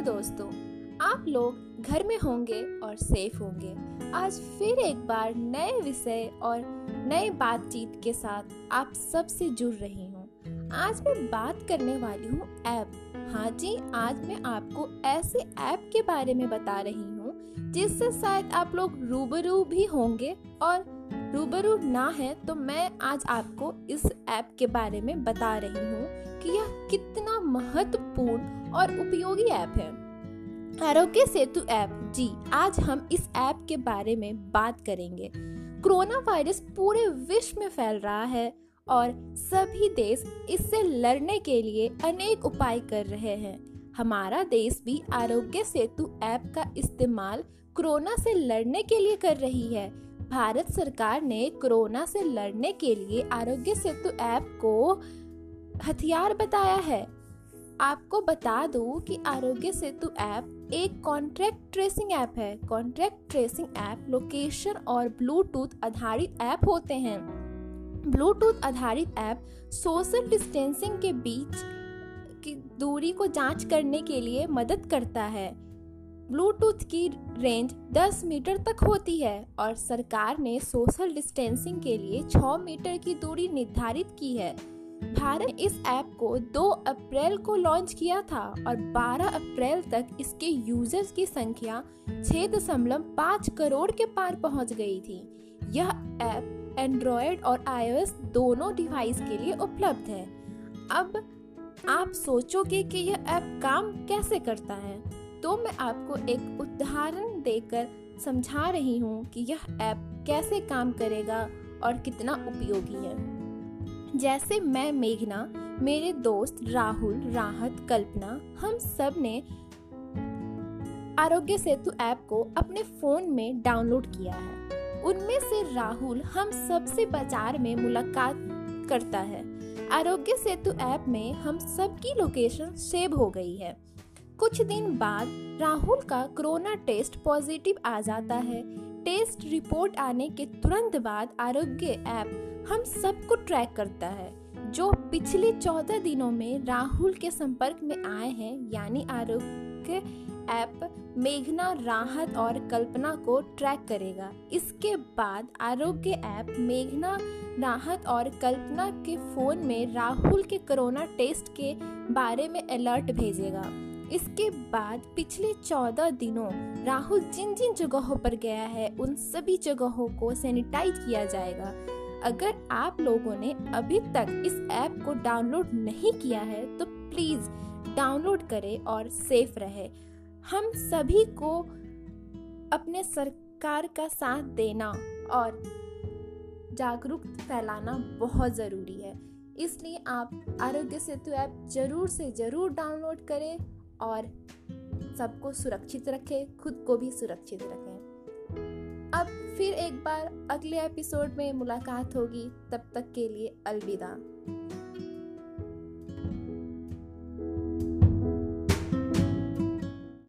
दोस्तों, आप लोग घर में होंगे और सेफ़ होंगे। आज फिर एक बार नए विषय और नए बातचीत के साथ आप सबसे जुड़ रही हूँ। आज मैं बात करने वाली हूँ ऐप। हाँ जी, आज मैं आपको ऐसे ऐप के बारे में बता रही हूँ, जिससे शायद आप लोग रूबरू भी होंगे और रूबरू ना है तो मैं आज आपको इस ऐप के बारे में बता रही हूँ कि यह कितना महत्वपूर्ण और उपयोगी ऐप है। आरोग्य सेतु ऐप, जी, आज हम इस ऐप के बारे में बात करेंगे। कोरोना वायरस पूरे विश्व में फैल रहा है और सभी देश इससे लड़ने के लिए अनेक उपाय कर रहे हैं। हमारा देश भी आरोग्य सेतु ऐप का इस्तेमाल कोरोना से लड़ने के लिए कर रही है। भारत सरकार ने कोरोना से लड़ने के लिए आरोग्य सेतु ऐप को हथियार बताया है। आपको बता दूँ कि आरोग्य सेतु ऐप एक कॉन्ट्रैक्ट ट्रेसिंग ऐप है। कॉन्ट्रैक्ट ट्रेसिंग ऐप लोकेशन और ब्लूटूथ आधारित ऐप होते हैं। ब्लूटूथ आधारित ऐप सोशल डिस्टेंसिंग के बीच की दूरी को जाँच करने के लिए मदद करता है। ब्लूटूथ की रेंज 10 मीटर तक होती है और सरकार ने सोशल डिस्टेंसिंग के लिए 6 मीटर की दूरी निर्धारित की है। भारत इस ऐप को 2 अप्रैल को लॉन्च किया था और 12 अप्रैल तक इसके यूज़र्स की संख्या 6.5 करोड़ के पार पहुँच गई थी। यह ऐप एंड्रॉयड और आईओएस दोनों डिवाइस के लिए उपलब्ध है। अब आप सोचोगे कि यह ऐप काम कैसे करता है? तो मैं आपको एक उदाहरण देकर समझा रही हूँ कि यह ऐप कैसे काम करेगा और कितना उपयोगी है। जैसे मैं, मेघना, मेरे दोस्त राहुल, राहत, कल्पना, हम सबने आरोग्य सेतु ऐप को अपने फ़ोन में डाउनलोड किया है। उनमें से राहुल हम सबसे बाज़ार में मुलाकात करता है। आरोग्य सेतु ऐप में हम सबकी लोकेशन सेव हो गई है। कुछ दिन बाद राहुल का कोरोना टेस्ट पॉजिटिव आ जाता है। टेस्ट रिपोर्ट आने के तुरंत बाद आरोग्य ऐप हम सबको ट्रैक करता है। जो पिछले चौदह दिनों में राहुल के संपर्क में आए हैं, यानी आरोग्य ऐप मेघना राहत और कल्पना को ट्रैक करेगा। इसके बाद आरोग्य ऐप मेघना राहत और कल्पना के फ़ोन में राहुल के कोरोना टेस्ट के बारे में अलर्ट भेजेगा। इसके बाद पिछले चौदह दिनों राहुल जिन जिन जगहों पर गया है, उन सभी जगहों को सैनिटाइज किया जाएगा। अगर आप लोगों ने अभी तक इस ऐप को डाउनलोड नहीं किया है तो प्लीज़ डाउनलोड करें और सेफ़ रहे। हम सभी को अपने सरकार का साथ देना और जागरूक फैलाना बहुत ज़रूरी है। इसलिए आप आरोग्य सेतु ऐप ज़रूर से ज़रूर डाउनलोड करें और सबको सुरक्षित रखें, खुद को भी सुरक्षित रखें। अब फिर एक बार अगले एपिसोड में मुलाकात होगी। तब तक के लिए अलविदा।